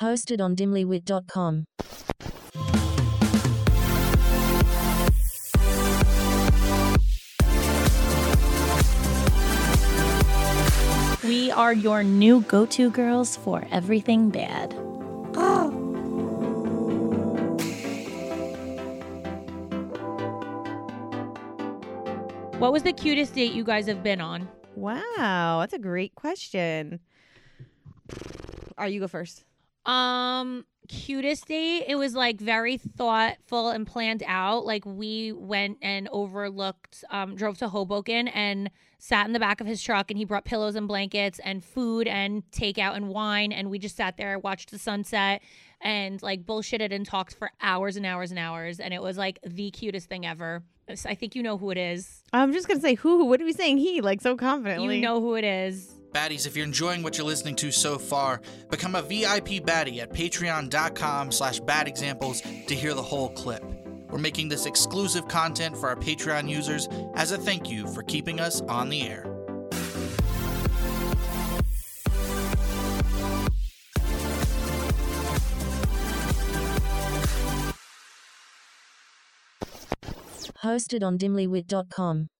Hosted on dimlywit.com. We are your new go to girls for everything bad. Oh. What was the cutest date you guys have been on? Wow, that's a great question. All right, you go first. Um, cutest date. It was like very thoughtful and planned out. Like we went and overlooked, um, drove to Hoboken and sat in the back of his truck, and he brought pillows and blankets and food and takeout and wine, and we just sat there, watched the sunset, and like bullshitted and talked for hours and hours and hours, and it was like the cutest thing ever. I think you know who it is. I'm just gonna say who. What are we saying? He like so confidently. You know who it is. Baddies, if you're enjoying what you're listening to so far, become a VIP baddie at patreon.com slash badexamples to hear the whole clip. We're making this exclusive content for our Patreon users as a thank you for keeping us on the air. Hosted on dimlywit.com.